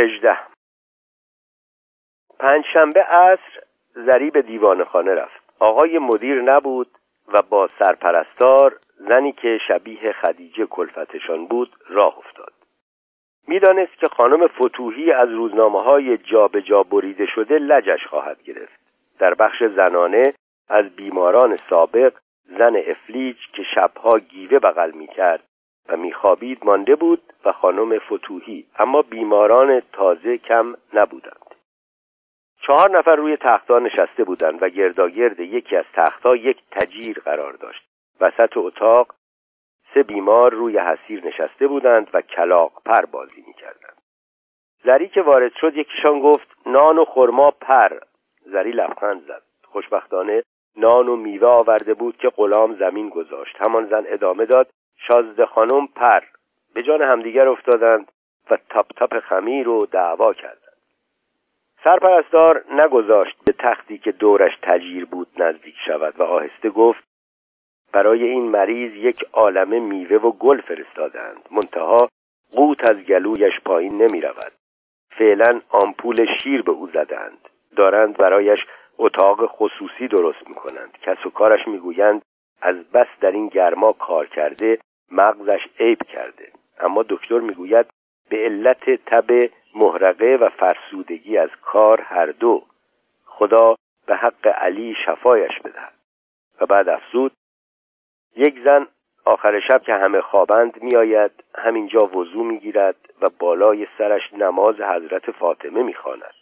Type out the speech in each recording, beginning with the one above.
هجده پنجشنبه عصر زری به دیوان خانه رفت. آقای مدیر نبود و با سرپرستار زنی که شبیه خدیجه کلفتشان بود راه افتاد. می‌دانست که خانم فتوحی از روزنامه های جابجا بریده شده لجش خواهد گرفت. در بخش زنانه از بیماران سابق زن افلیج که شبها گیوه بغل می‌کرد و میخوابید مانده بود و خانم فتوحی اما بیماران تازه کم نبودند. چهار نفر روی تختها نشسته بودند و گرداگرد یکی از تختها یک تجیر قرار داشت. وسط اتاق سه بیمار روی حسیر نشسته بودند و کلاق پر بازی می‌کردند. زری که وارد شد یکیشان گفت نان و خرما پر. زری لبخند زد. خوشبختانه نان و میوه آورده بود که غلام زمین گذاشت. همان زن ادامه داد شازده خانم پر به جان همدیگر افتادند و تاپ تاپ خمیر رو دعوا کردند. سرپرستار نگذاشت به تختی که دورش تجیر بود نزدیک شود و آهسته گفت برای این مریض یک عالمه میوه و گل فرستادند منتها قوت از گلویش پایین نمی رود فعلا آمپول شیر به او زدند دارند برایش اتاق خصوصی درست می کنند کس و کارش می‌گویند از بس در این گرما کار کرده مغزش عیب کرده. اما دکتر می‌گوید به علت تب محرقه و فرسودگی از کار هر دو. خدا به حق علی شفایش بدهد. و بعد افزود یک زن آخر شب که همه خوابند میآید همینجا وضو می‌گیرد و بالای سرش نماز حضرت فاطمه می‌خواند.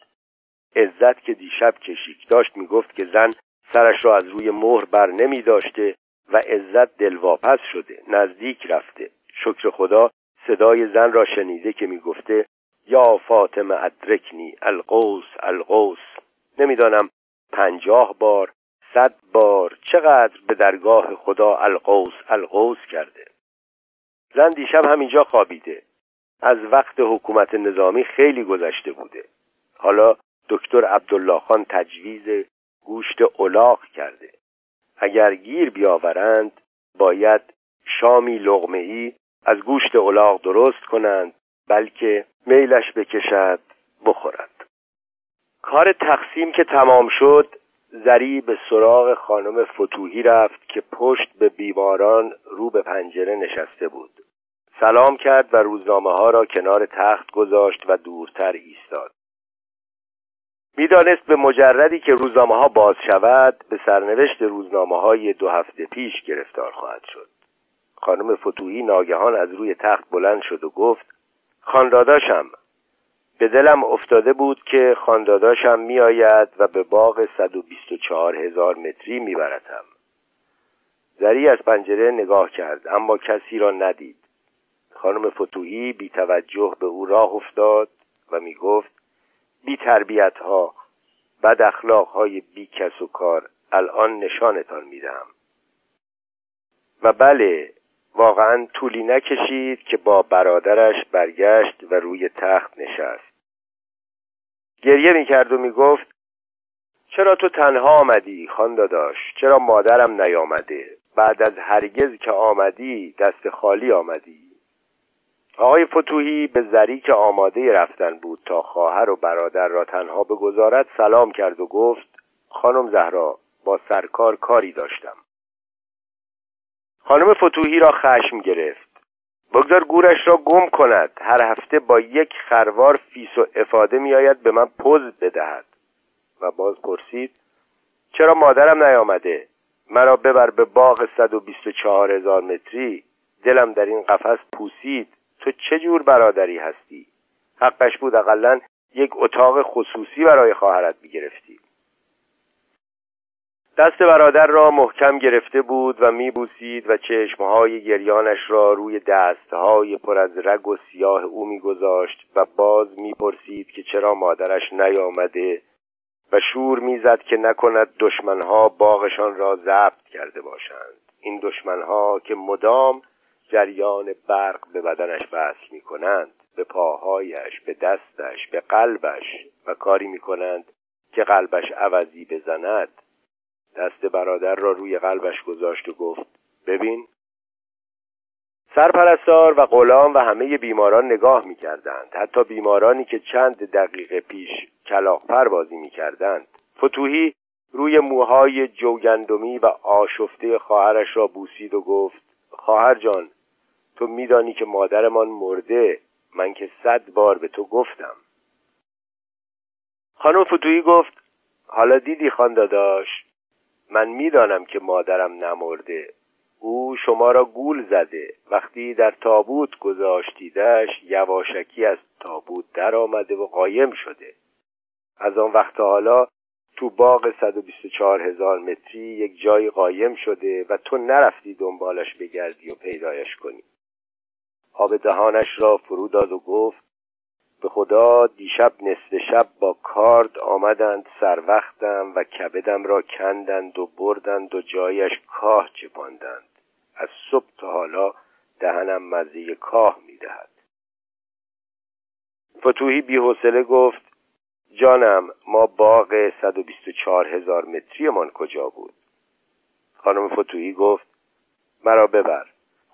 عزت که دیشب کشیک داشت می‌گفت که زن سرش را از روی مهر بر نمی داشته و عزت دلواپس شده نزدیک رفته. شکر خدا صدای زن را شنیده که می‌گفته یا فاطمه ادرکنی القوس القوس نمی‌دانم پنجاه بار صد بار چقدر به درگاه خدا القوس القوس کرده. زن دیشب همینجا خوابیده. از وقت حکومت نظامی خیلی گذشته بوده. حالا دکتر عبدالله خان تجویز گوشت اولاغ کرده. اگر گیر بیاورند باید شامی لغمه ای از گوشت اولاغ درست کنند بلکه میلش بکشد بخورد کار تقسیم که تمام شد زری به سراغ خانم فتوهی رفت که پشت به بیماران رو به پنجره نشسته بود. سلام کرد و روزنامه ها را کنار تخت گذاشت و دورتر ایستاد. می‌دانست به مجردی که روزنامه ها باز شود به سرنوشت روزنامه های دو هفته پیش گرفتار خواهد شد. خانم فتوهی ناگهان از روی تخت بلند شد و گفت خانداداشم به دلم افتاده بود که خانداداشم میآید و به باغ 124 هزار متری میبرتم زری از پنجره نگاه کرد اما کسی را ندید. خانم فتوهی بی توجه به او راه افتاد و می گفت بی تربیت ها بد اخلاق های بی کس و کار الان نشانتان میدم و بله واقعا طولی نکشید که با برادرش برگشت و روی تخت نشست. گریه می‌کرد و می‌گفت چرا تو تنها آمدی خان داداش؟ چرا مادرم نیامده؟ بعد از هرگز که آمدی دست خالی آمدی. آقای فتوهی به زری که آماده رفتن بود تا خواهر و برادر را تنها بگذارد سلام کرد و گفت خانم زهرا با سرکار کاری داشتم. خانم فتوهی را خشم گرفت. بگذار گورش را گم کند. هر هفته با یک خروار فیس و افاده میآید به من پوز بدهد. و باز پرسید چرا مادرم نیامده؟ مرا ببر به باغ 124 هزار متری. دلم در این قفس پوسید. تو چه جور برادری هستی؟ حقش بود اقلا یک اتاق خصوصی برای خواهرت می‌گرفتی. دست برادر را محکم گرفته بود و میبوسید و چشمهای گریانش را روی دستهای پر از رگ و سیاه او میگذاشت و باز می‌پرسید که چرا مادرش نیامده و شور می‌زد که نکند دشمنها باغشان را ضبط کرده باشند. این دشمنها که مدام جریان برق به بدنش وصل می کنند به پاهایش به دستش به قلبش و کاری می کنند که قلبش عوضی بزند. دست برادر را روی قلبش گذاشت و گفت ببین. سرپرستار و غلام و همه بیماران نگاه می‌کردند. حتی بیمارانی که چند دقیقه پیش کلاق بازی می‌کردند. فتوحی روی موهای جوگندمی و آشفته خواهرش را بوسید و گفت خواهر جان تو میدانی که مادرمان مرده؟ من که صد بار به تو گفتم. خانم فتویی گفت حالا دیدی خان داداش من می‌دانم که مادرم نمرده. او شما را گول زده. وقتی در تابوت گذاشتیدش یواشکی از تابوت در آمده و قایم شده. از آن وقت حالا تو باغ 124 هزار متری یک جای قایم شده و تو نرفتی دنبالش بگردی و پیدایش کنی. آب دهانش را فرو داد و گفت به خدا دیشب نصف شب با کارد آمدند سر وقتم و کبدم را کندند و بردند و جایش کاه چپاندند. از صبح تا حالا دهنم مزه کاه می‌دهد. فتوحی بیحوصله گفت جانم ما باغ 124 هزار متری من کجا بود؟ خانم فتوحی گفت مرا ببر.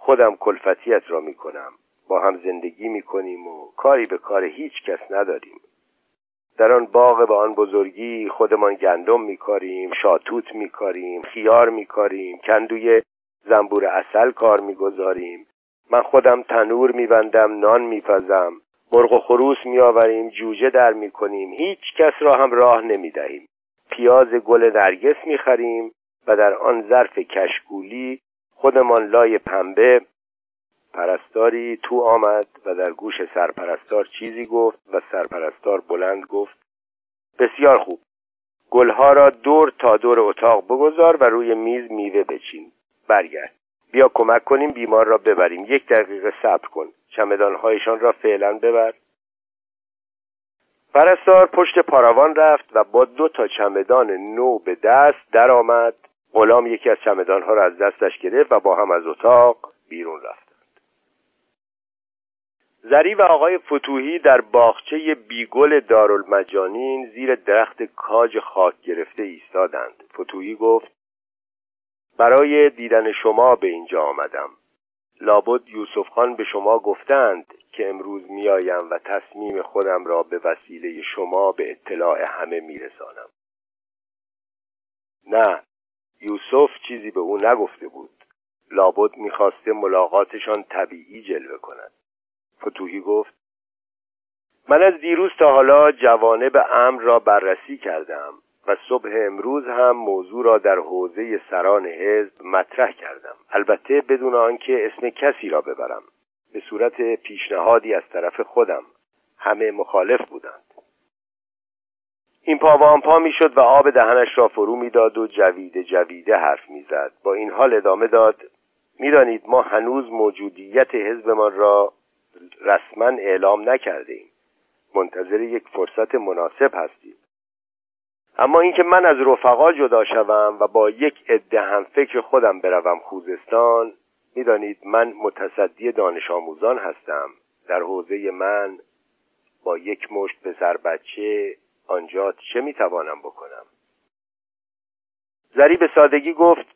خودم کلفتیت را می‌کنم. با هم زندگی می‌کنیم و کاری به کار هیچ کس نداریم. در آن باغ به آن بزرگی خودمان گندم میکاریم شاتوت میکاریم خیار میکاریم کندوی زنبور اصل کار می‌گذاریم. من خودم تنور میبندم نان میپزم مرغ و خروس میآوریم جوجه در می‌کنیم هیچ کس را هم راه نمی‌دهیم. پیاز گل نرگس می‌خریم و در آن ظرف کشکولی خودمان لای پنبه پرستاری تو آمد و در گوش سرپرستار چیزی گفت و سرپرستار بلند گفت بسیار خوب. گلها را دور تا دور اتاق بگذار و روی میز میوه بچین. برگرد. بیا کمک کنیم بیمار را ببریم. یک دقیقه صبر کن. چمدانهایشان را فعلا ببر. پرستار پشت پاراوان رفت و با دو تا چمدان نو به دست درآمد. غلام یکی از چمدانها را از دستش گرفت و با هم از اتاق بیرون رفتند. زری و آقای فتوهی در باغچه بیگل دارالمجانین زیر درخت کاج خاک گرفته ایستادند. فتوهی گفت برای دیدن شما به اینجا آمدم. لابد یوسف خان به شما گفتند که امروز میآیم و تصمیم خودم را به وسیله شما به اطلاع همه میرسانم. نه یوسف چیزی به او نگفته بود. لابد می‌خواسته ملاقاتشان طبیعی جلوه کند. فتوحی گفت من از دیروز تا حالا جوانب امر را بررسی کردم و صبح امروز هم موضوع را در حوزه سران حزب مطرح کردم. البته بدون آنکه اسم کسی را ببرم. به صورت پیشنهادی از طرف خودم همه مخالف بودند. این پا و پا می‌شد و آب دهنش را فرو می‌داد و جویده جویده حرف می‌زد. با این حال ادامه داد می‌دانید ما هنوز موجودیت حزبمان را رسما اعلام نکردیم منتظر یک فرصت مناسب هستیم اما اینکه من از رفقا جدا شوم و با یک عده هم فکر خودم بروم خوزستان می‌دانید من متصدی دانش آموزان هستم. در حوزه من با یک مشت پسر بچه آنجا چه می‌توانم بکنم؟ زری به سادگی گفت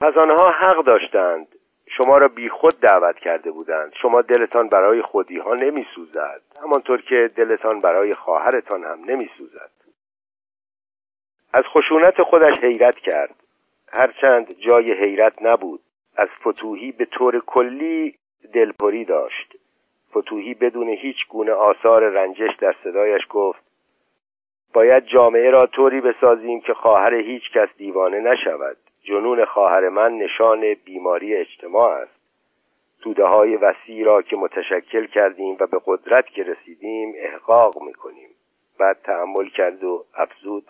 پس آنها حق داشتند شما را بیخود دعوت کرده بودند. شما دلتان برای خودی ها نمی سوزد همانطور که دلتان برای خواهرتان هم نمی سوزد از خشونت خودش حیرت کرد. هرچند جای حیرت نبود از فتوحی به طور کلی دلپری داشت. فتوحی بدون هیچ گونه آثار رنجش در صدایش گفت باید جامعه را طوری بسازیم که خواهر هیچ کس دیوانه نشود. جنون خواهر من نشان بیماری اجتماع است. توده های وسیع را که متشکل کردیم و به قدرت که رسیدیم احقاق می‌کنیم. بعد تحمل کرد و افزود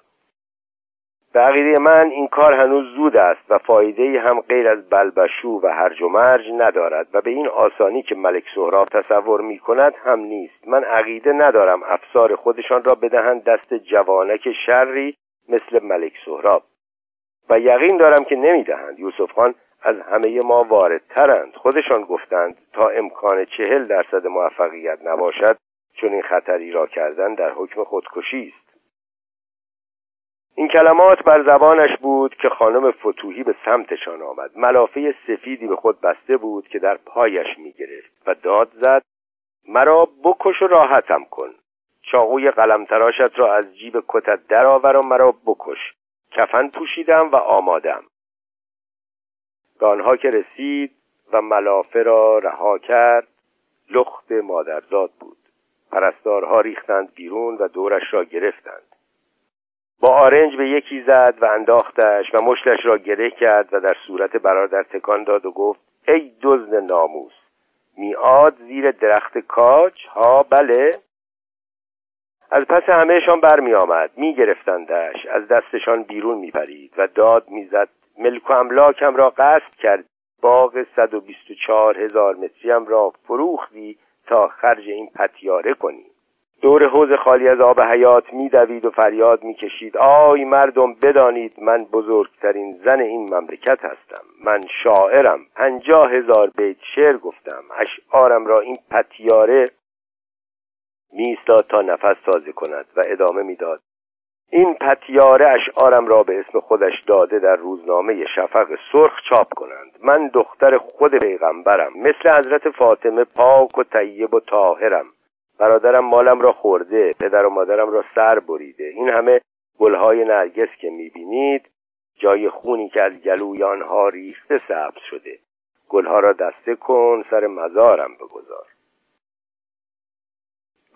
به عقیده من این کار هنوز زود است و فایده هم غیر از بلبشو و هرج و مرج ندارد و به این آسانی که ملک سهراب تصور می کند هم نیست. من عقیده ندارم افسار خودشان را بدهند دست جوانک شری مثل ملک سهراب. و یقین دارم که نمی‌دهند. یوسف خان از همه ما واردترند. خودشان گفتند تا امکان چهل درصد موفقیت نباشد چون این خطری را کردن در حکم خودکشی است. این کلمات بر زبانش بود که خانم فتوهی به سمتشان آمد. ملافه سفیدی به خود بسته بود که در پایش می‌گرفت و داد زد مرا بکش و راحتم کن. چاقوی قلمتراشت را از جیب کتت درآور و مرا بکش. کفن پوشیدم و آمادم. به آنها که رسید و ملافه را رها کرد لخت مادرزاد بود. پرستارها ریختند بیرون و دورش را گرفتند. با آرنج به یکی زد و انداختش و مشتش را گره کرد و در صورت برادر تکان داد و گفت ای دزد ناموس میاد زیر درخت کاج؟ ها بله. از پس همهشان برمی آمد می گرفتندش از دستشان بیرون می پرید و داد می‌زد ملک و املاکم را قصد کرد باغ 124 هزار متریم را فروختی تا خرج این پتیاره کنی. دور حوز خالی از آب حیات میدوید و فریاد می‌کشید. آی مردم بدانید من بزرگترین زن این مملکت هستم. من شاعرم. پنجاه هزار بیت شعر گفتم. اشعارم را این پتیاره میستاد تا نفس تازه کند و ادامه می‌داد. این پتیاره اشعارم را به اسم خودش داده در روزنامه شفق سرخ چاپ کنند. من دختر خود پیغمبرم. مثل حضرت فاطمه پاک و طیب و طاهرم. برادرم مالم را خورده پدر و مادرم را سر بریده. این همه گلهای نرگس که می‌بینید جای خونی که از گلوی آنها ریخته سبز شده. گلها را دسته کن سر مزارم بگذار.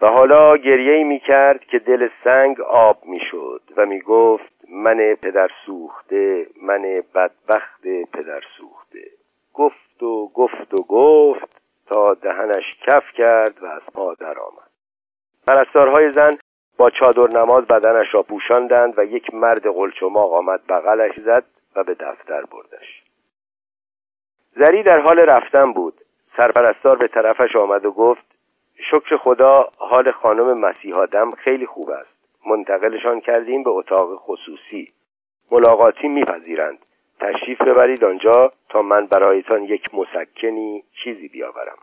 و حالا گریه می کرد که دل سنگ آب می شد و می گفت من پدر سوخته من بدبخت پدر سوخته. گفت و گفت و گفت تا دهنش کف کرد و از پا درآمد پرستارهای زن با چادر نماز بدنش را پوشاندند و یک مرد قلچماق آمد بغلش زد و به دفتر بردش. زری در حال رفتن بود. سرپرستار به طرفش آمد و گفت شکر خدا حال خانم مسیحادم خیلی خوب است. منتقلشان کردیم به اتاق خصوصی. ملاقاتی میپذیرند. تشریف ببرید آنجا تا من برایتان یک مسکنی چیزی بیاورم.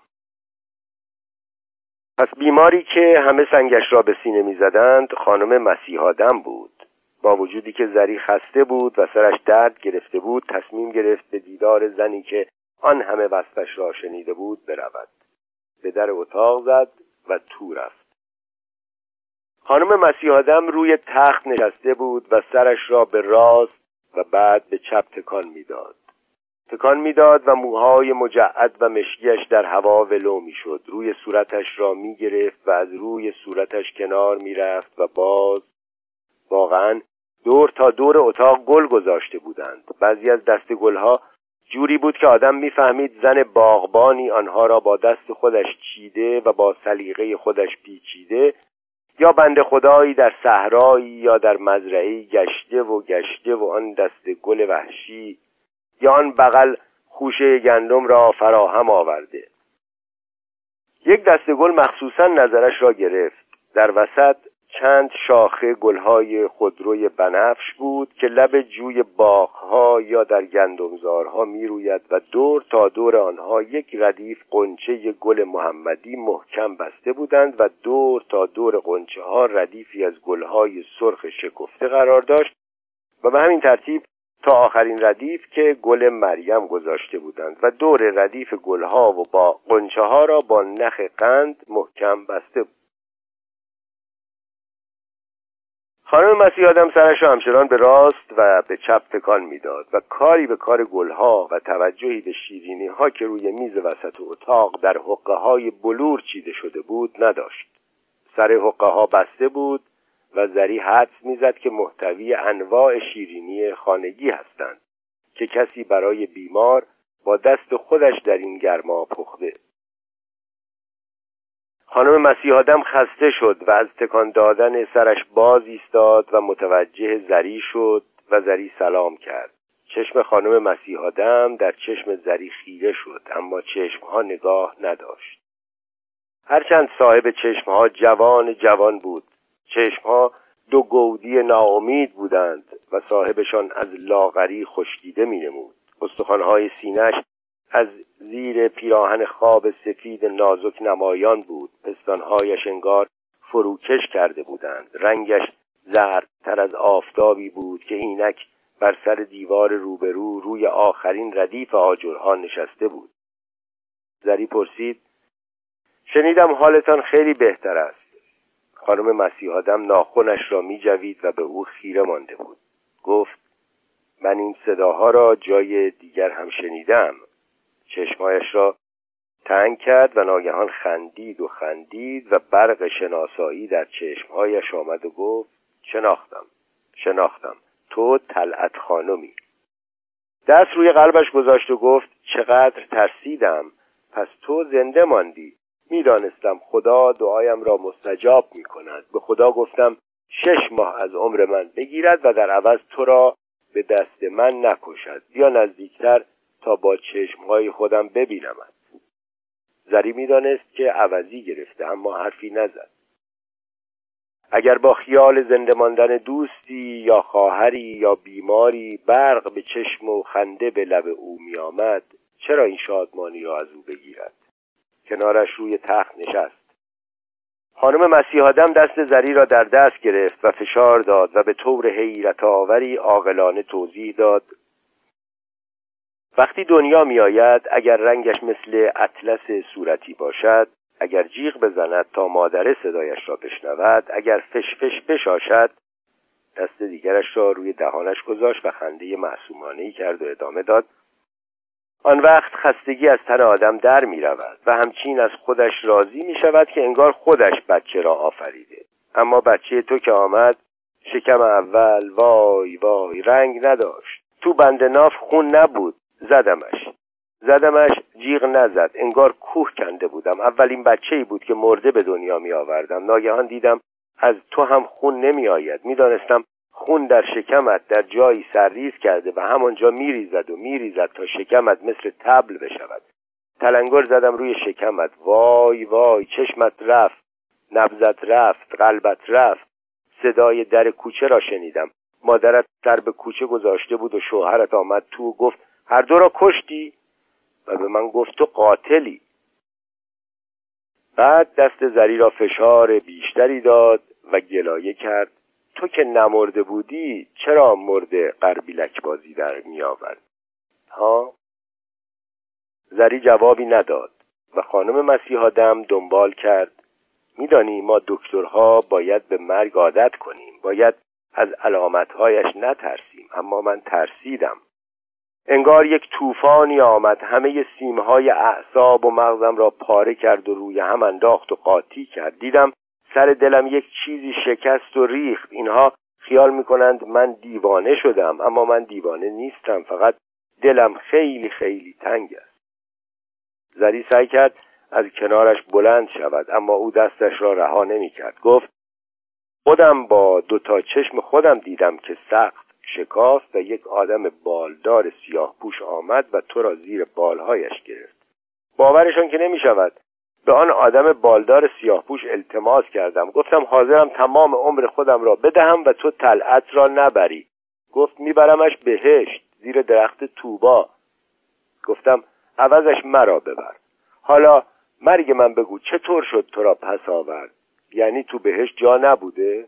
پس بیماری که همه سنگش را به سینه می‌زدند خانم مسیحادم بود. با وجودی که زری خسته بود و سرش درد گرفته بود تصمیم گرفت به دیدار زنی که آن همه وصفش را شنیده بود برود. به در اتاق زد و تو رفت. خانم مسیح آدم روی تخت نشسته بود و سرش را به راست و بعد به چپ تکان می‌داد. تکان می‌داد و موهای مجعد و مشکیش در هوا ولو می‌شد. روی صورتش را می‌گرفت و از روی صورتش کنار می‌رفت و باز واقعا دور تا دور اتاق گل گذاشته بودند. بعضی از دست گلها جوری بود که آدم می‌فهمید زن باغبانی آنها را با دست خودش چیده و با سلیقه خودش پیچیده یا بند خدایی در صحرایی یا در مزرعی گشته و گشته و آن دست گل وحشی یا آن بغل خوشه گندم را فراهم آورده. یک دست گل مخصوصا نظرش را گرفت. در وسط چند شاخه گلهای خودروی بنفش بود که لب جوی باغها یا در گندمزارها می‌روید و دور تا دور آنها یک ردیف قنچه گل محمدی محکم بسته بودند و دور تا دور قنچه ها ردیفی از گلهای سرخ شکفته قرار داشت و به همین ترتیب تا آخرین ردیف که گل مریم گذاشته بودند و دور ردیف گلها و با قنچه ها را با نخ قند محکم بسته بود. خانم مسیح آدم سرش همچنان به راست و به چپ تکان می‌داد و کاری به کار گلها و توجهی به شیرینی ها که روی میز وسط اتاق در حقه های بلور چیده شده بود نداشت. سر حقه ها بسته بود و زری حدس می‌زد که محتوی انواع شیرینی خانگی هستند که کسی برای بیمار با دست خودش در این گرما پخته. خانم مسیح آدم خسته شد و از تکان دادن سرش باز ایستاد و متوجه زری شد و زری سلام کرد. چشم خانم مسیح آدم در چشم زری خیره شد اما چشمها نگاه نداشت. هرچند صاحب چشمها جوان جوان بود چشمها دو گودی ناامید بودند و صاحبشان از لاغری خشکیده می نمود استخوانهای سینش از زیر پیراهن خواب سفید نازک نمایان بود. پستانهایش انگار فروکش کرده بودند. رنگش زردتر از آفتابی بود که اینک بر سر دیوار روبرو روی آخرین ردیف آجرها نشسته بود. زری پرسید شنیدم حالتان خیلی بهتر است. خانم مسیح آدم ناخونش را می جوید و به او خیره مانده بود. گفت من این صداها را جای دیگر هم شنیدم. چشمایش را تنگ کرد و ناگهان خندید و خندید و برق شناسایی در چشمهایش آمد و گفت شناختم شناختم. تو طلعت خانمی. دست روی قلبش گذاشت و گفت چقدر ترسیدم. پس تو زنده ماندی. می‌دانستم خدا دعایم را مستجاب می کند به خدا گفتم شش ماه از عمر من بگیرد و در عوض تو را به دست من نکشد. یا نزدیکتر تا با چشمهای خودم ببینمد زری می‌دانست که عوضی گرفته اما حرفی نزد. اگر با خیال زنده ماندن دوستی یا خواهری یا بیماری برق به چشم و خنده به لب او میآمد چرا این شادمانی را از او بگیرد؟ کنارش روی تخت نشست. خانم مسیح آدم دست زری را در دست گرفت و فشار داد و به طور حیرت آوری عاقلانه توضیح داد وقتی دنیا می آید اگر رنگش مثل اطلس صورتی باشد اگر جیغ بزند تا مادره صدایش را بشنود اگر فش فش بشاشد دست دیگرش را روی دهانش گذاشت و خنده معصومانه کرد و ادامه داد. آن وقت خستگی از تن آدم در می رود و همچین از خودش راضی می شود که انگار خودش بچه را آفریده. اما بچه تو که آمد شکم اول وای وای رنگ نداشت. تو بند ناف خون نبود. زدمش. زدمش جیغ نزد. انگار کوه کنده بودم. اولین بچه ای بود که مرده به دنیا می آوردم ناگهان دیدم از تو هم خون نمی آید می دانستم خون در شکمت در جایی سرریز کرده و همانجا میریزد و میریزد تا شکمت مثل تبل بشود. تلنگر زدم روی شکمت. وای وای چشمت رفت. نبزت رفت. قلبت رفت. صدای در کوچه را شنیدم. مادرت سر به کوچه گذاشته بود و شوهرت آمد تو و گفت هر دو را کشتی و به من گفت تو قاتلی. بعد دست زری را فشار بیشتری داد و گلایه کرد. تو که نمرده بودی چرا مرده قربیلک بازی در می آورد؟ ها؟ زری جوابی نداد و خانم مسیحا دم دنبال کرد. میدانی ما دکترها باید به مرگ عادت کنیم. باید از علامتهایش نترسیم اما من ترسیدم. انگار یک طوفانی آمد. همه سیمهای اعصاب و مغزم را پاره کرد و روی هم انداخت و قاطی کرد. دیدم سر دلم یک چیزی شکست و ریخت. اینها خیال می‌کنند من دیوانه شدم اما من دیوانه نیستم. فقط دلم خیلی خیلی تنگ است. زری سعی کرد از کنارش بلند شود اما او دستش را رها نمی‌کرد. گفت خودم با دو تا چشم خودم دیدم که سخت شکاست و یک آدم بالدار سیاه پوش آمد و تو را زیر بالهایش گرفت. باورشان که نمی شود به آن آدم بالدار سیاهپوش التماس کردم. گفتم حاضرم تمام عمر خودم را بدهم و تو طلعت را نبری. گفت میبرمش بهشت زیر درخت توبا گفتم عوضش مرا ببر. حالا مرگ من بگو چطور شد تو را پس آورد؟ یعنی تو بهشت جا نبوده؟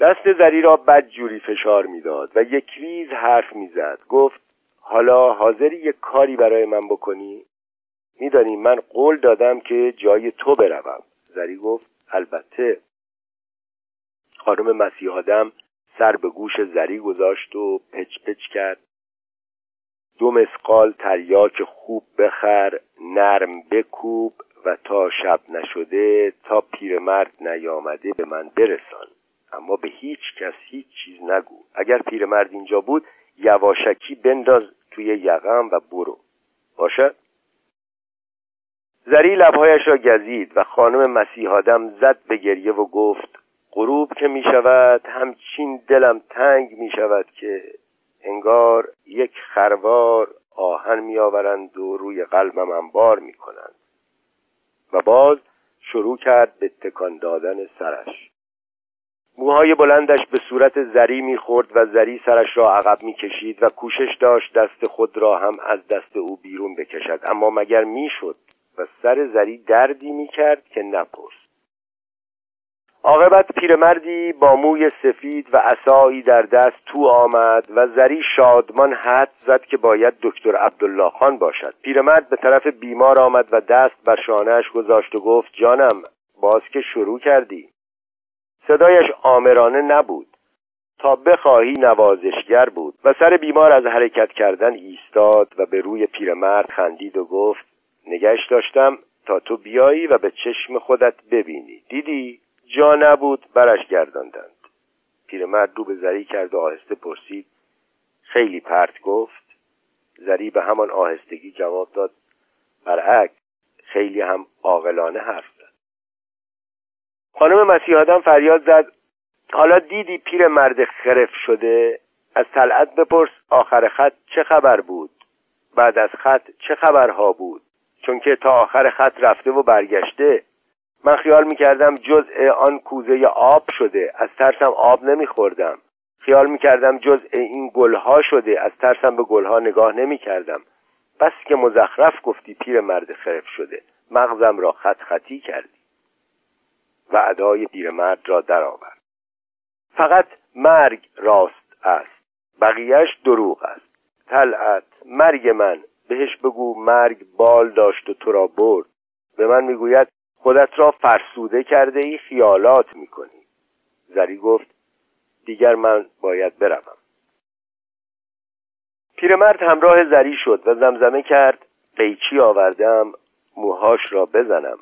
دست زری را بد جوری فشار می‌داد و یک ریز حرف می‌زد. گفت حالا حاضری یک کاری برای من بکنی؟ میدانی من قول دادم که جای تو بروم. زری گفت البته. خانم مسیح آدم سر به گوش زری گذاشت و پچ پچ کرد. دو مسقال تریاک خوب بخر نرم بکوب و تا شب نشده تا پیرمرد نیامده به من برسان. اما به هیچ کس هیچ چیز نگو. اگر پیرمرد اینجا بود یواشکی بنداز توی یقم و برو. باشد زری لبهایش را گزید و خانم مسیح آدم زد به گریه و گفت غروب که می شود همچین دلم تنگ می شود که انگار یک خروار آهن می آورند و روی قلبم انبار می کنند. و باز شروع کرد به تکان دادن سرش. موهای بلندش به صورت زری می‌خورد و زری سرش را عقب می‌کشید و کوشش داشت دست خود را هم از دست او بیرون بکشد. اما مگر می‌شد و سر زری دردی می‌کرد که نپرس. عاقبت پیرمردی با موی سفید و عصایی در دست تو آمد و زری شادمان حد زد که باید دکتر عبدالله خان باشد. پیرمرد به طرف بیمار آمد و دست بر شانهش گذاشت و گفت جانم باز که شروع کردی. صدایش آمرانه نبود. تا بخواهی نوازشگر بود. و سر بیمار از حرکت کردن ایستاد و به روی پیرمرد خندید و گفت نگشت داشتم تا تو بیایی و به چشم خودت ببینی. دیدی؟ جا نبود برش گرداندند. پیرمرد رو به زری کرد و آهسته پرسید. خیلی پرت گفت. زری به همان آهستگی جواب داد. برعکس خیلی هم عاقلانه حرف خانم مسیح آدم فریاد زد حالا دیدی پیر مرد خرف شده؟ از طلعت بپرس آخر خط چه خبر بود؟ بعد از خط چه خبرها بود؟ چون که تا آخر خط رفته و برگشته من خیال می‌کردم جزء آن کوزه آب شده از ترسم آب نمیخوردم. خیال می‌کردم جزء این گلها شده از ترسم به گلها نگاه نمی‌کردم. بس که مزخرف گفتی پیر مرد خرف شده. مغزم را خط خطی کردی. و ادای پیرمرد را درآورد. فقط مرگ راست است. بقیهش دروغ است. طلعت مرگ من. بهش بگو مرگ بال داشت و تو را برد. به من می‌گوید خودت را فرسوده کرده ای خیالات می‌کنی. زری گفت دیگر من باید بروم. پیرمرد همراه زری شد و زمزمه کرد. قیچی آوردم موهاش را بزنم.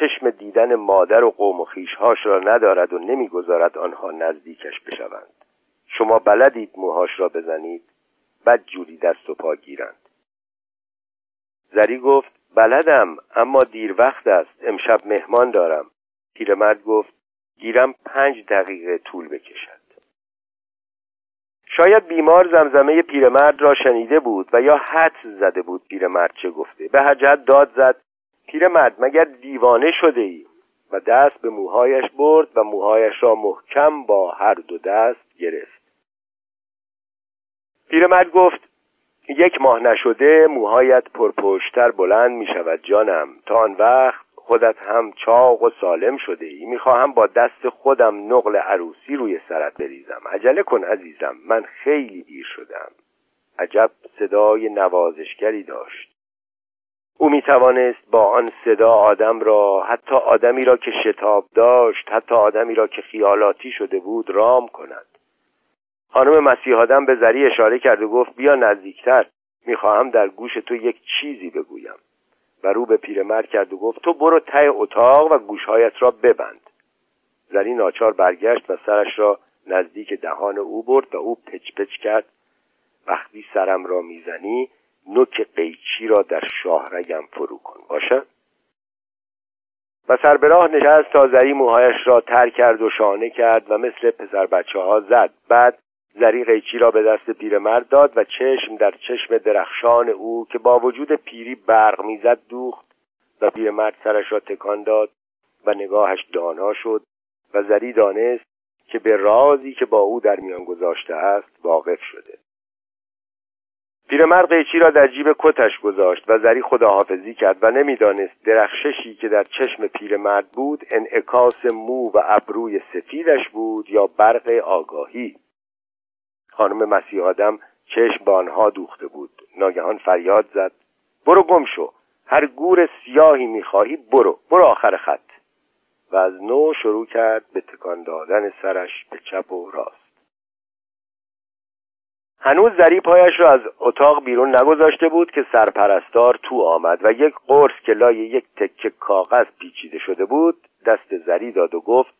چشم دیدن مادر و قوم و خیشهاش را ندارد و نمی‌گذارد آنها نزدیکش بشوند. شما بلدید موهاش را بزنید بد جوری دست و پا گیرند. زری گفت بلدم اما دیر وقت است امشب مهمان دارم. پیرمرد گفت گیرم پنج دقیقه طول بکشد. شاید بیمار زمزمه پیرمرد را شنیده بود و یا حدس زده بود پیرمرد چه گفته. به حجت داد زد پیرمرد مگر دیوانه شده ای؟ و دست به موهایش برد و موهایش را محکم با هر دو دست گرفت. پیرمرد گفت یک ماه نشده موهایت پرپشتر بلند می شود جانم. تا آن وقت خودت هم چاق و سالم شده ای. می‌خواهم با دست خودم نقل عروسی روی سرت بریزم. عجله کن عزیزم من خیلی دیر شدم. عجب صدای نوازشگری داشت. او می توانست با آن صدا آدم را حتی آدمی را که شتاب داشت حتی آدمی را که خیالاتی شده بود رام کند. خانم مسیح آدم به زری اشاره کرد و گفت بیا نزدیکتر می‌خواهم در گوش تو یک چیزی بگویم. و رو به پیرمرد کرد و گفت تو برو ته اتاق و گوشهایت را ببند. زری ناچار برگشت و سرش را نزدیک دهان او برد و او پچ پچ کرد. وقتی سرم را می‌زنی نوک قیچی را در شاهرگم فرو کن. باشد و سر به راه نشست تا زری موهایش را تر کرد و شانه کرد و مثل پسر بچه ها زد. بعد زری قیچی را به دست پیرمرد داد و چشم در چشم درخشان او که با وجود پیری برق می‌زد دوخت و پیرمرد سرش را تکان داد و نگاهش دانا شد و زری دانست که به رازی که با او در میان گذاشته است واقف شده. پیرمرد قیچی را در جیب کتش گذاشت و زری خداحافظی کرد و نمی‌دانست درخششی که در چشم پیرمرد بود انعکاس مو و ابروی سفیدش بود یا برق آگاهی. خانم مسیح آدم چشم به آنها دوخته بود. ناگهان فریاد زد برو گم شو هر گور سیاهی می‌خواهی برو برو آخر خط. و از نو شروع کرد به تکان دادن سرش به چپ و راست. هنوز زری پایش را از اتاق بیرون نگذاشته بود که سرپرستار تو آمد و یک قرص که لای یک تکه کاغذ پیچیده شده بود دست زری داد و گفت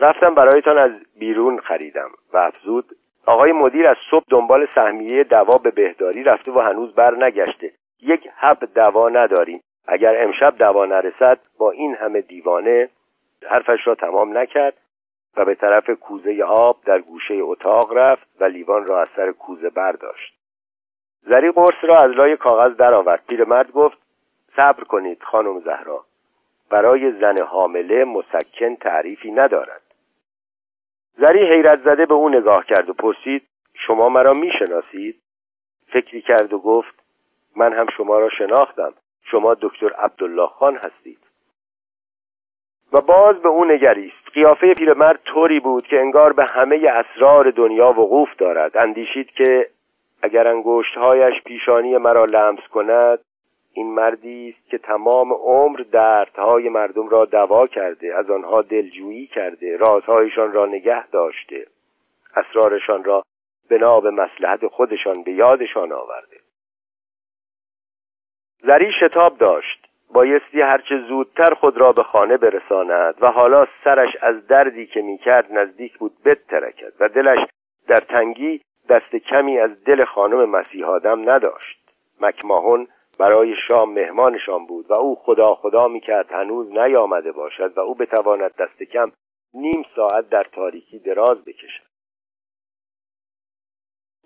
رفتم برایتان از بیرون خریدم و افزود آقای مدیر از صبح دنبال سهمیه دوا به بهداری رفته و هنوز بر نگشته. یک حب دوا نداریم. اگر امشب دوا نرسد با این همه دیوانه حرفش را تمام نکرد. و به طرف کوزه آب در گوشه اتاق رفت و لیوان را از سر کوزه برداشت. زری قرص را از لای کاغذ درآورد. پیرمرد گفت صبر کنید خانم زهرا برای زن حامله مسکن تعریفی ندارد. زری حیرت زده به او نگاه کرد و پرسید شما مرا می‌شناسید؟ فکری کرد و گفت من هم شما را شناختم. شما دکتر عبدالله خان هستید. و باز به او نگریست. قیافه پیرمرد طوری بود که انگار به همه اسرار دنیا وقوف دارد. اندیشید که اگر انگشتهایش پیشانی مرا لمس کند این مردی است که تمام عمر دردهای مردم را دوا کرده از آنها دلجویی کرده رازهایشان را نگه داشته اسرارشان را بنا به مسلحت خودشان به یادشان آورده. زری شتاب داشت. بایستی هرچه زودتر خود را به خانه برساند و حالا سرش از دردی که می‌کرد نزدیک بود بترکد و دلش در تنگی دست کمی از دل خانم مسیح آدم نداشت. مکماهون برای شام مهمانشان بود و او خدا خدا می‌کرد هنوز نیامده باشد و او بتواند دست کم نیم ساعت در تاریکی دراز بکشد.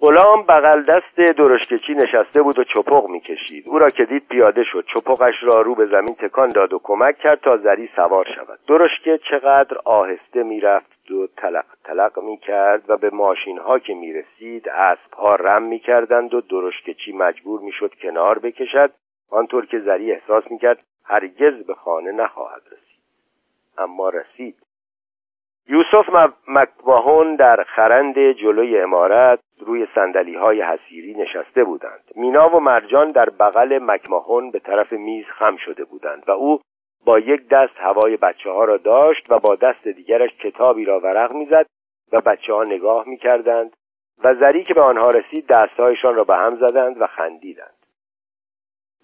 غلام بغل دست درشکچی نشسته بود و چپق می‌کشید. او را که دید پیاده شد. چپقش را رو به زمین تکان داد و کمک کرد تا زری سوار شود. درشکه چقدر آهسته می‌رفت و تلق تلق می‌کرد و به ماشین ها که می‌رسید اسب ها رم می‌کردند و درشکچی مجبور می‌شد کنار بکشد. آنطور که زری احساس می‌کرد هرگز به خانه نخواهد رسید. اما رسید. یوسف مکواهون در خرند جلوی امارت روی سندلی های حسیری نشسته بودند. مینا و مرجان در بغل مکماهون به طرف میز خم شده بودند و او با یک دست هوای بچه ها را داشت و با دست دیگرش کتابی را ورق می‌زد و بچه ها نگاه می‌کردند و زری که به آنها رسید دستهایشان را به هم زدند و خندیدند.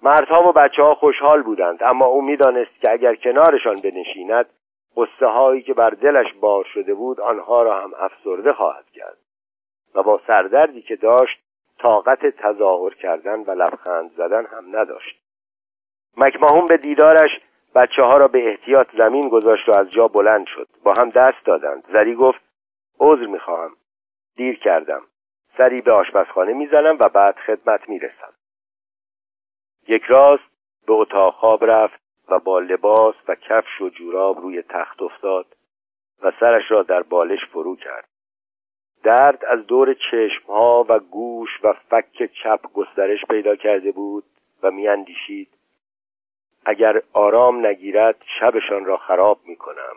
مردها و بچه ها خوشحال بودند اما او می‌دانست که اگر کنارشان بنشیند قصه هایی که بر دلش بار شده بود آنها را هم افسرده خواهد کرد. و با سردردی که داشت طاقت تظاهر کردن و لبخند زدن هم نداشت. مکماهون به دیدارش بچه ها را به احتیاط زمین گذاشت و از جا بلند شد. با هم دست دادند. زری گفت عذر می‌خواهم. دیر کردم. سری به آشپزخانه می‌زنم و بعد خدمت می‌رسم. یک راست به اتاق خواب رفت. و با لباس و کفش و جوراب روی تخت افتاد و سرش را در بالش فرو کرد. درد از دور چشمها و گوش و فک چپ گسترش پیدا کرده بود و میاندیشید اگر آرام نگیرد شبشان را خراب می‌کنم.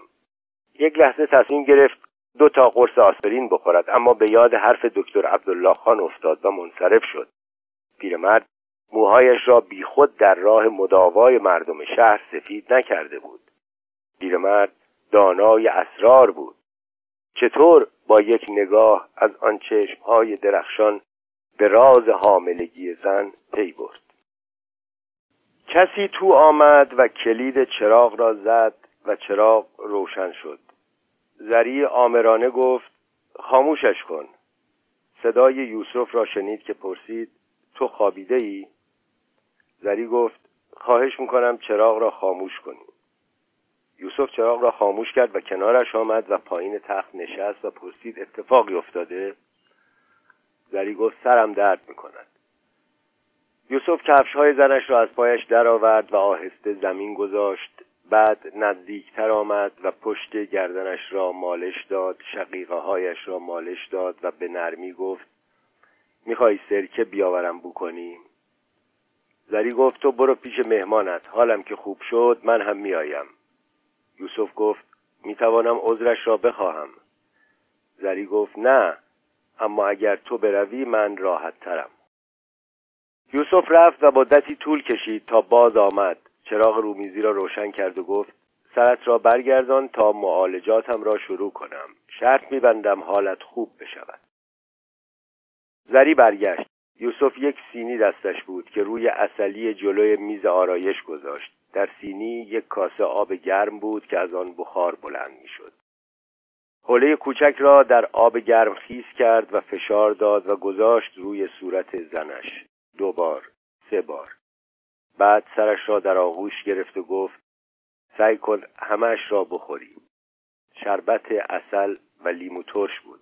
یک لحظه تصمیم گرفت دو تا قرص آسپرین بخورد اما به یاد حرف دکتر عبدالله خان افتاد و منصرف شد. پیرمرد موهایش را بیخود در راه مداوای مردم شهر سفید نکرده بود. پیرمرد دانای اسرار بود. چطور با یک نگاه از آن چشمهای درخشان به راز حاملگی زن پی برد؟ کسی تو آمد و کلید چراغ را زد و چراغ روشن شد. زری آمرانه گفت خاموشش کن. صدای یوسف را شنید که پرسید تو خوابیده ای؟ زری گفت خواهش می‌کنم چراغ را خاموش کنی یوسف چراغ را خاموش کرد و کنارش آمد و پایین تخت نشست و پرسید اتفاقی افتاده؟ زری گفت سرم درد می‌کند. یوسف کفش های زنش را از پایش درآورد و آهسته زمین گذاشت. بعد نزدیکتر آمد و پشت گردنش را مالش داد شقیقه هایش را مالش داد و به نرمی گفت می‌خوای سرکه بیاورم بکنیم زری گفت تو برو پیش مهمانت حالم که خوب شد من هم میآیم. یوسف گفت می‌توانم عذرش را بخواهم. زری گفت نه اما اگر تو بروی من راحت ترم یوسف رفت و مدتی طول کشید تا باز آمد. چراغ رومیزی را روشن کرد و گفت سرت را برگردان تا معالجاتم را شروع کنم. شرط میبندم حالت خوب بشود. زری برگشت. یوسف یک سینی دستش بود که روی اصلی جلوی میز آرایش گذاشت. در سینی یک کاسه آب گرم بود که از آن بخار بلند می‌شد. حوله کوچک را در آب گرم خیس کرد و فشار داد و گذاشت روی صورت زنش. دو بار سه بار. بعد سرش را در آغوش گرفت و گفت سعی کن همش را بخوری. شربت اصل و لیمو ترش بود.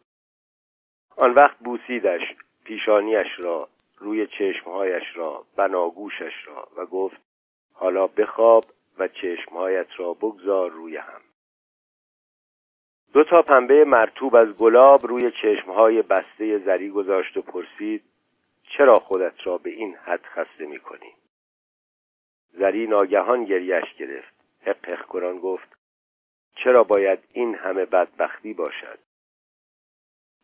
آن وقت بوسیدش پیشانیش را روی چشمهایش را بناگوشش را و گفت حالا بخواب و چشمهایت را بگذار روی هم. دو تا پنبه مرتوب از گلاب روی چشمهای بسته زری گذاشت و پرسید چرا خودت را به این حد خسته می کنی؟ زری ناگهان گریش گرفت. حق گفت چرا باید این همه بدبختی باشد؟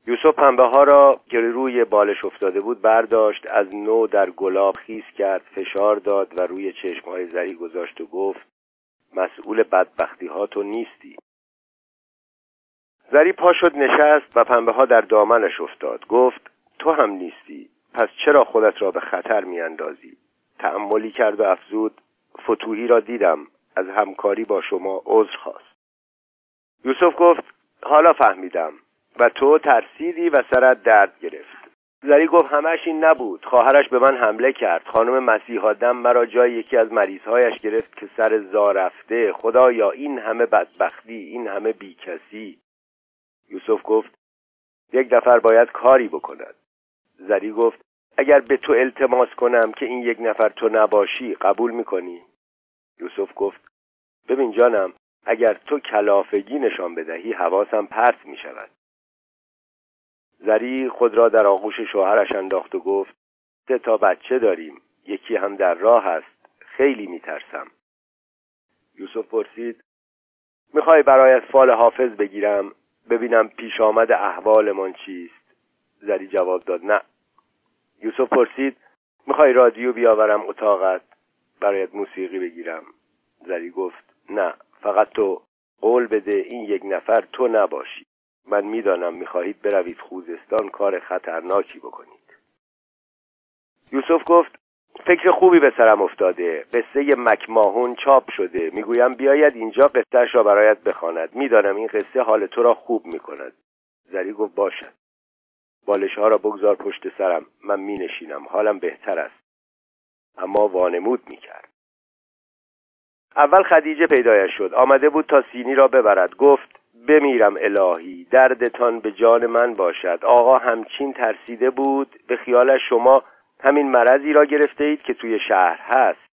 یوسف پنبه ها را که روی بالش افتاده بود برداشت از نو در گلاب خیس کرد فشار داد و روی چشم های زری گذاشت و گفت مسئول بدبختی ها تو نیستی. زری پا شد نشست و پنبه ها در دامنش افتاد. گفت تو هم نیستی. پس چرا خودت را به خطر میاندازی؟ تأملی کرد و افزود فتوحی را دیدم. از همکاری با شما عذر خواست. یوسف گفت حالا فهمیدم. و تو ترسیدی و سرت درد گرفت. زری گفت همش این نبود. خواهرش به من حمله کرد. خانم مسیح آدم مرا جای یکی از مریضهایش گرفت که سر زا رفته. خدایا این همه بدبختی این همه بیکسی. یوسف گفت یک نفر باید کاری بکند. زری گفت اگر به تو التماس کنم که این یک نفر تو نباشی قبول می‌کنی؟ یوسف گفت ببین جانم اگر تو کلافگی نشان بدهی حواسم پرت می شود زری خود را در آغوش شوهرش انداخت و گفت سه تا بچه داریم یکی هم در راه است خیلی میترسم. یوسف پرسید می‌خوای برایت فال حافظ بگیرم ببینم پیش آمد احوالمان چیست؟ زری جواب داد نه. یوسف پرسید می‌خوای رادیو بیاورم اتاقت برایت موسیقی بگیرم؟ زری گفت نه فقط تو قول بده این یک نفر تو نباشی. من می‌دانم می‌خواهید بروید خوزستان کار خطرناکی بکنید. یوسف گفت فکر خوبی به سرم افتاده. قصه مکماهون چاپ شده. می‌گویم بیاید اینجا قصهش را برایت بخواند. می‌دانم این قصه حال تو را خوب می‌کند. زری گفت باشد. بالش ها را بگذار پشت سرم. من می نشینم حالم بهتر است. اما وانمود می کرد اول خدیجه پیدایش شد. آمده بود تا سینی را ببرد. گفت بمیرم الهی دردتان به جان من باشد. آقا همچین ترسیده بود به خیال شما همین مرضی را گرفته اید که توی شهر هست.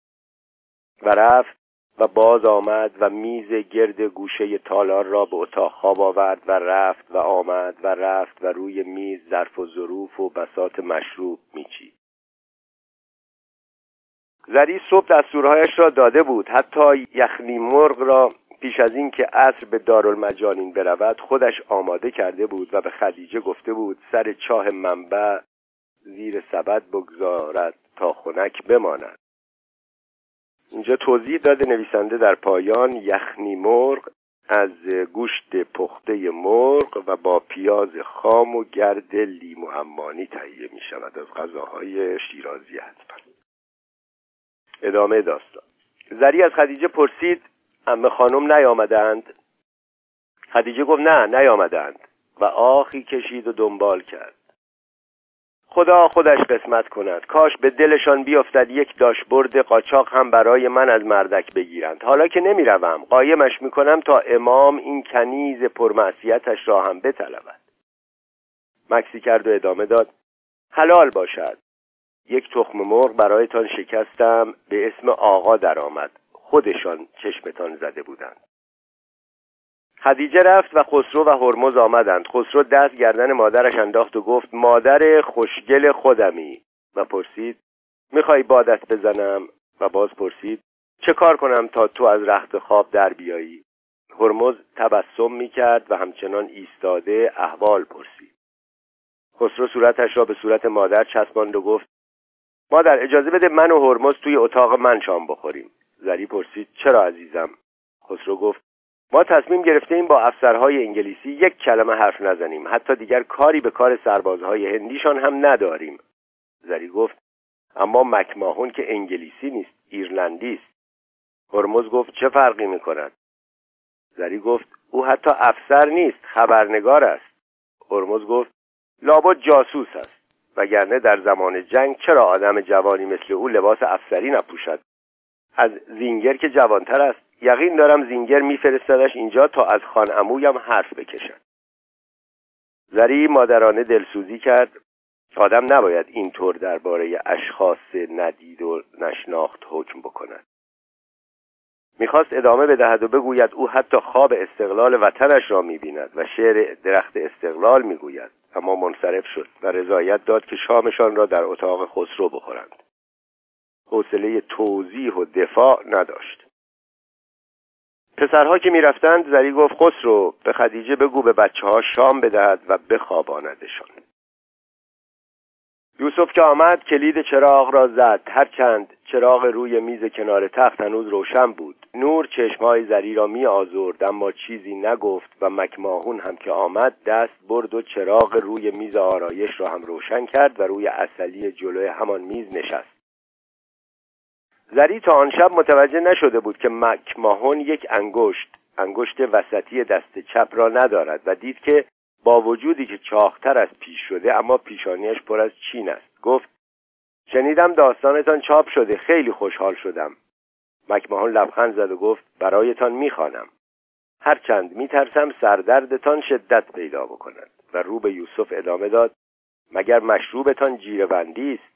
و رفت و باز آمد و میز گرد گوشه تالار را به اتاق خواب آورد و رفت و آمد و رفت و روی میز ظرف و ظروف و بسات مشروب میچید. زری صبح دستورهایش را داده بود. حتی یخنی مرغ را پیش از اینکه عصر به دارالمجانین برود خودش آماده کرده بود و به خدیجه گفته بود سر چاه منبع زیر سبد بگذارد تا خنک بماند. اینجا توضیح داده نویسنده در پایان یخنی مرغ از گوشت پخته مرغ و با پیاز خام و گرد لیمو امانی تهیه می شود. از غذاهای شیرازی حتما ادامه داستان. زری از خدیجه پرسید امه خانم نیامدند. خدیجه گفت نه نیامدند. و آخی کشید و دنبال کرد. خدا خودش قسمت کند. کاش به دلشان بیفتد یک داشبرد قاچاق هم برای من از مردک بگیرند. حالا که نمی‌روم قایمش می‌کنم تا امام این کنیز پرمعصیتش را هم بطلبد. مکسی کرد و ادامه داد. حلال باشد. یک تخم مرغ برایتان شکستم به اسم آقا درآمد. خودشان چشمتان زده بودند. خدیجه رفت و خسرو و هرمز آمدند. خسرو دست گردن مادرش انداخت و گفت مادر خوشگل خودمی. و پرسید می‌خوای بادت بزنم؟ و باز پرسید چه کار کنم تا تو از رخت خواب در بیایی؟ هرمز تبسم می‌کرد و همچنان ایستاده احوال پرسید. خسرو صورتش را به صورت مادر چسباند و گفت مادر اجازه بده من و هرمز توی اتاق من شام بخوریم. زری پرسید چرا عزیزم؟ خسرو گفت ما تصمیم گرفتیم با افسرهای انگلیسی یک کلمه حرف نزنیم. حتی دیگر کاری به کار سربازهای هندیشان هم نداریم. زری گفت اما مکماهون که انگلیسی نیست ایرلندی است. هرمز گفت چه فرقی می کند زری گفت او حتی افسر نیست خبرنگار است. هرمز گفت لابد جاسوس است وگرنه در زمان جنگ چرا آدم جوانی مثل او لباس افسری نپوشد؟ از زینگر که جوانتر است. یقین دارم زینگر میفرستدش اینجا تا از خان امویم حرف بکشد. زری مادرانه دلسوزی کرد. آدم نباید اینطور درباره اشخاص ندید و نشناخت حکم بکند. می‌خواست ادامه بدهد و بگوید او حتی خواب استقلال وطنش را می‌بیند و شعر درخت استقلال می‌گوید. اما منصرف شد و رضایت داد که شامشان را در اتاق خسرو بخورند. حوصله توضیح و دفاع نداشت. پسرها که می‌رفتند زری گفت خسرو به خدیجه بگو به بچه ها شام بدهد و بخواباندشان. یوسف که آمد کلید چراغ را زد. هرچند چراغ روی میز کنار تخت هنوز روشن بود نور چشمهای زری را می آزرد اما چیزی نگفت و مکماهون هم که آمد دست برد و چراغ روی میز آرایش را هم روشن کرد و روی اصلی جلوی همان میز نشست. زری تا آن شب متوجه نشده بود که مکماهون یک انگشت انگشت وسطی دست چپ را ندارد و دید که با وجودی که چاختر از پیش شده اما پیشانیش پر از چین است. گفت شنیدم داستانتان چاپ شده خیلی خوشحال شدم. مکمهان لبخند زد و گفت برایتان می‌خوانم. هرچند میترسم سردردتان شدت پیدا بکند. و رو به یوسف ادامه داد مگر مشروبتان جیرهبندی است؟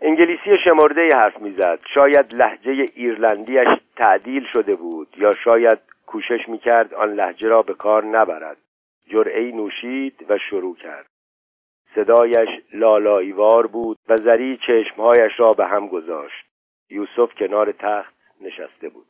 انگلیسی شمرده حرف می‌زد. شاید لحجه ایرلندیش تعدیل شده بود یا شاید کوشش می‌کرد آن لحجه را به کار نبرد. جرعی نوشید و شروع کرد. صدایش لالایوار بود و زری چشمهایش را به هم گذاشت. یوسف کنار تخت نشسته بود.